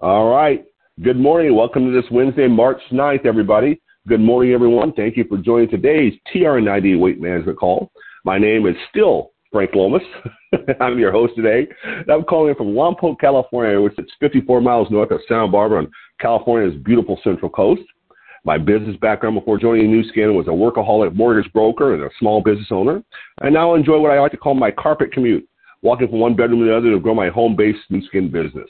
All right. Good morning. Welcome to this Wednesday, March 9th, everybody. Good morning, everyone. Thank you for joining today's TR90 Weight Management Call. My name is still Frank Lomas. I'm your host today. I'm calling from Lompoc, California, which is 54 miles north of Santa Barbara on California's beautiful central coast. My business background before joining Nu Skin was a workaholic mortgage broker and a small business owner. I now enjoy what I like to call my carpet commute, walking from one bedroom to the other to grow my home-based Nu Skin business.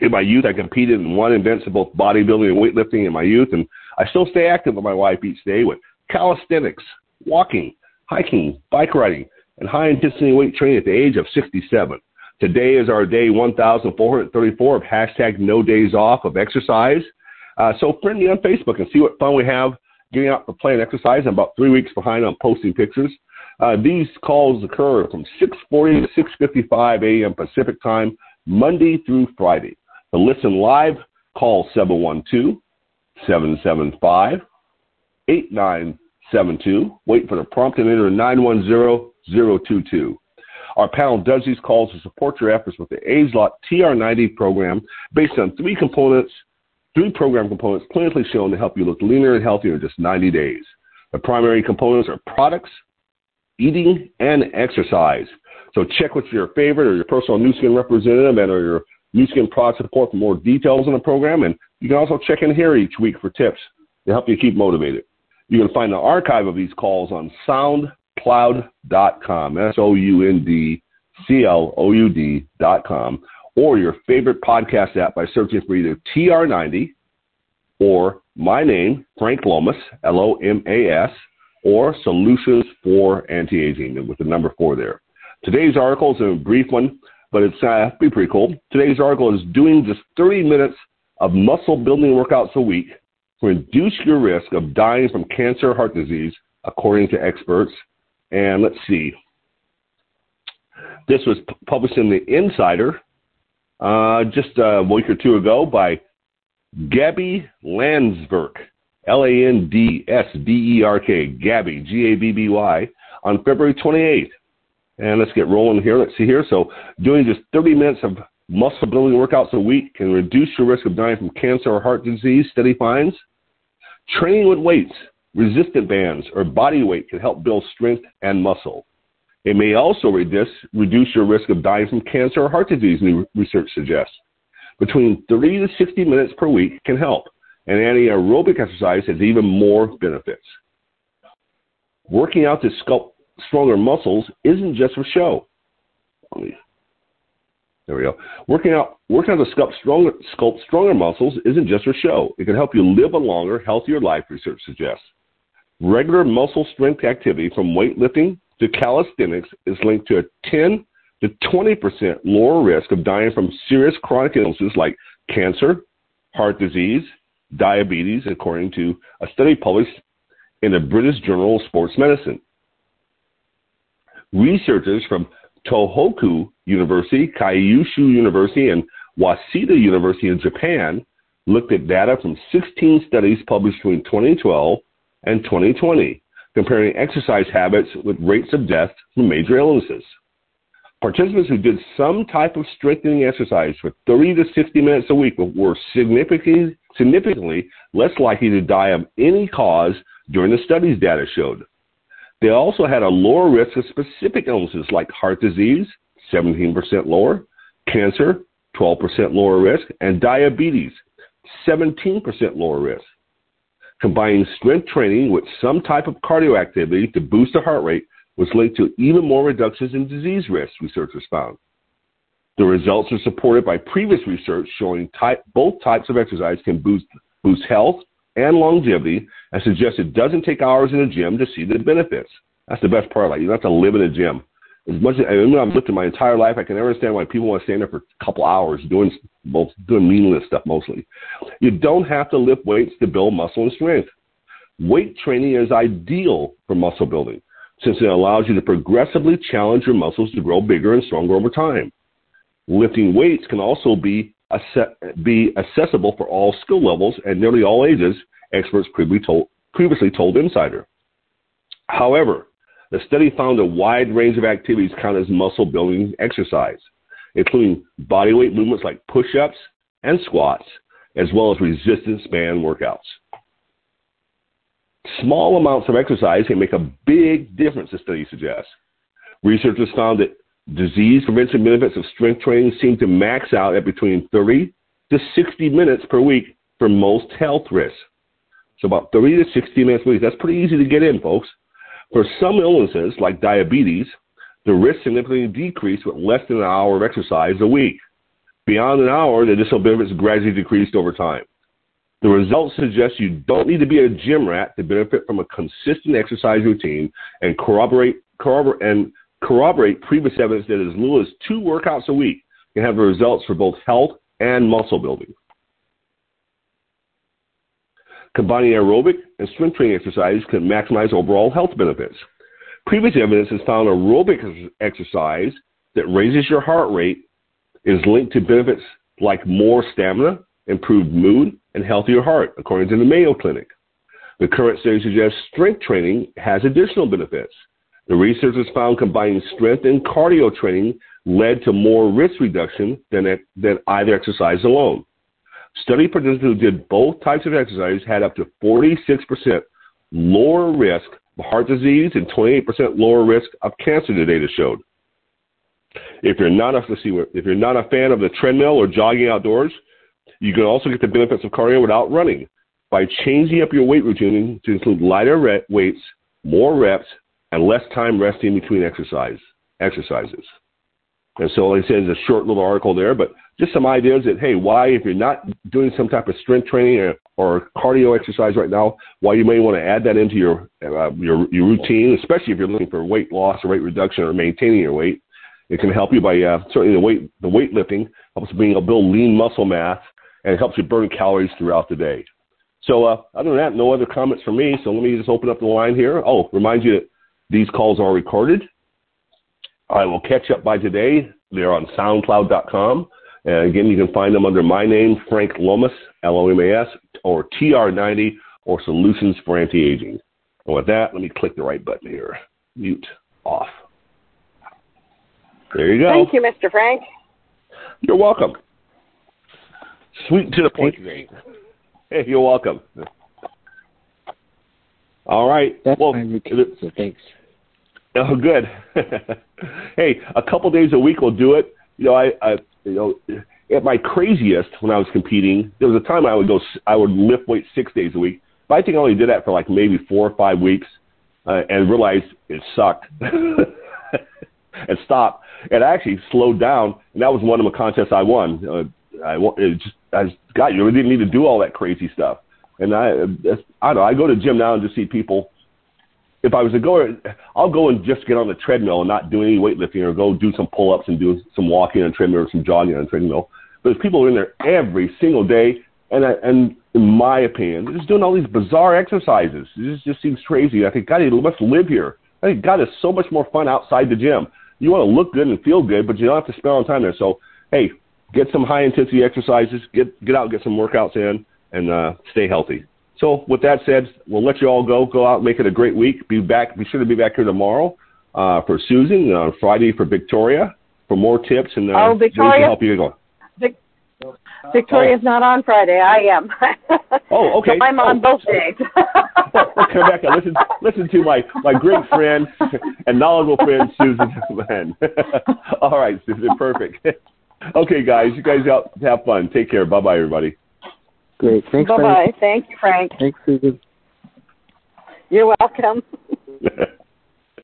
In my youth, I competed and won events in both bodybuilding and weightlifting in my youth, and I still stay active with my wife each day with calisthenics, walking, hiking, bike riding, and high intensity weight training at the age of 67. Today is our day 1434 of hashtag no days off of exercise. Uh, so friend me on Facebook and see what fun we have getting out for playing exercise. I'm about three weeks behind on posting pictures. Uh, these calls occur from 6:40 to 6:55 a.m. Pacific time, Monday through Friday. To listen live, call 712 775 8972. Wait for the prompt and enter 910022. Our panel does these calls to support your efforts with the ageLOC TR90 program based on three components, three program components clinically shown to help you look leaner and healthier in just 90 days. The primary components are products, eating, and exercise. So check with your favorite or your personal Nu Skin representative and or your Nu Skin product support for more details on the program. And you can also check in here each week for tips to help you keep motivated. You can find the archive of these calls on soundcloud.com, S-O-U-N-D-C-L-O-U-D.com, or your favorite podcast app by searching for either TR90 or my name, Frank Lomas, L-O-M-A-S, or Solutions for Anti-Aging with the number four there. Today's article is a brief one, but it's going uh, be pretty cool. Today's article is doing just 30 minutes of muscle building workouts a week to reduce your risk of dying from cancer or heart disease, according to experts. And let's see. This was p- published in the Insider uh, just a week or two ago by Gabby Landsverk, L A N D S B E R K, Gabby, G A B B Y, on February 28th. And let's get rolling here. Let's see here. So, doing just 30 minutes of muscle building workouts a week can reduce your risk of dying from cancer or heart disease, study finds. Training with weights, resistant bands, or body weight can help build strength and muscle. It may also reduce, reduce your risk of dying from cancer or heart disease, new research suggests. Between 30 to 60 minutes per week can help, and anaerobic exercise has even more benefits. Working out to sculpt stronger muscles isn't just for show. There we go. Working out, working out to sculpt stronger, sculpt stronger muscles isn't just for show. It can help you live a longer, healthier life, research suggests. Regular muscle strength activity from weightlifting to calisthenics is linked to a 10 to 20% lower risk of dying from serious chronic illnesses like cancer, heart disease, diabetes, according to a study published in the British Journal of Sports Medicine. Researchers from Tohoku University, Kyushu University, and Waseda University in Japan looked at data from 16 studies published between 2012 and 2020, comparing exercise habits with rates of death from major illnesses. Participants who did some type of strengthening exercise for 30 to 60 minutes a week were significantly, significantly less likely to die of any cause during the study's data showed. They also had a lower risk of specific illnesses like heart disease, 17% lower, cancer, 12% lower risk, and diabetes, 17% lower risk. Combining strength training with some type of cardio activity to boost the heart rate was linked to even more reductions in disease risk, researchers found. The results are supported by previous research showing type, both types of exercise can boost, boost health and longevity and suggests it doesn't take hours in a gym to see the benefits. That's the best part. Like you don't have to live in a gym. As much as I mean, I've lifted my entire life, I can never understand why people want to stand there for a couple hours doing both doing meaningless stuff mostly. You don't have to lift weights to build muscle and strength. Weight training is ideal for muscle building since it allows you to progressively challenge your muscles to grow bigger and stronger over time. Lifting weights can also be, be accessible for all skill levels and nearly all ages, experts previously told, previously told Insider. However, the study found a wide range of activities count as muscle building exercise. including bodyweight movements like push ups and squats, as well as resistance band workouts. Small amounts of exercise can make a big difference, the study suggests. Researchers found that disease prevention benefits of strength training seem to max out at between 30 to 60 minutes per week for most health risks. So about 30 to 60 minutes per week. That's pretty easy to get in, folks. For some illnesses, like diabetes, the risk significantly decreased with less than an hour of exercise a week. Beyond an hour, the additional benefits gradually decreased over time. The results suggest you don't need to be a gym rat to benefit from a consistent exercise routine and corroborate, corroborate and corroborate previous evidence that as little as two workouts a week can have results for both health and muscle building. Combining aerobic and strength training exercises can maximize overall health benefits. Previous evidence has found aerobic exercise that raises your heart rate is linked to benefits like more stamina, improved mood, and healthier heart, according to the Mayo Clinic. The current study suggests strength training has additional benefits. The researchers found combining strength and cardio training led to more risk reduction than, than either exercise alone. Study participants who did both types of exercise had up to 46% lower risk of heart disease and 28% lower risk of cancer, the data showed. If you're not a, if you're not a fan of the treadmill or jogging outdoors, you can also get the benefits of cardio without running by changing up your weight routine to include lighter weights, more reps, and less time resting between exercise exercises. And so, like I said, it's a short little article there, but just some ideas that, hey, why, if you're not doing some type of strength training or, or cardio exercise right now, why you may want to add that into your, uh, your, your routine, especially if you're looking for weight loss or weight reduction or maintaining your weight. It can help you by, uh, certainly the weight, the weightlifting helps being able to build lean muscle mass and it helps you burn calories throughout the day. So, uh, other than that, no other comments from me. So let me just open up the line here. Oh, remind you that these calls are recorded. I will catch up by today. They're on SoundCloud.com. And uh, again, you can find them under my name, Frank Lomas, L-O-M-A-S, or TR90, or Solutions for Anti-Aging. And with that, let me click the right button here. Mute off. There you go. Thank you, Mr. Frank. You're welcome. Sweet to the point today. Hey, you're welcome. All right. That's well, my routine, so thanks. Oh, good. hey, a couple days a week will do it. You know, I, I, you know, at my craziest when I was competing, there was a time I would go, I would lift weights six days a week. But I think I only did that for like maybe four or five weeks, uh, and realized it sucked, and stopped. And I actually slowed down, and that was one of the contests I won. Uh, I it just, I got you. I didn't need to do all that crazy stuff. And I, I don't know. I go to the gym now and just see people if I was to go, I'll go and just get on the treadmill and not do any weightlifting or go do some pull ups and do some walking on treadmill or some jogging on treadmill. But there's people are in there every single day, and I, and in my opinion, they're just doing all these bizarre exercises. It just, just seems crazy. I think God, you must live here. I think God is so much more fun outside the gym. You want to look good and feel good, but you don't have to spend all the time there. So, hey, get some high intensity exercises, get get out, and get some workouts in, and uh, stay healthy. So with that said, we'll let you all go. Go out, make it a great week. Be back. Be sure to be back here tomorrow uh, for Susan. On uh, Friday for Victoria for more tips and uh, oh, Victoria, help you go. Vic- Victoria's oh. not on Friday. I am. oh, okay. So I'm oh, on both days. well, come back and listen. Listen to my my great friend and knowledgeable friend Susan. All right, Susan. Perfect. okay, guys. You guys out. Have fun. Take care. Bye, bye, everybody. Great. Thanks, Bye bye. Thank you, Frank. Thanks, Susan. You're welcome.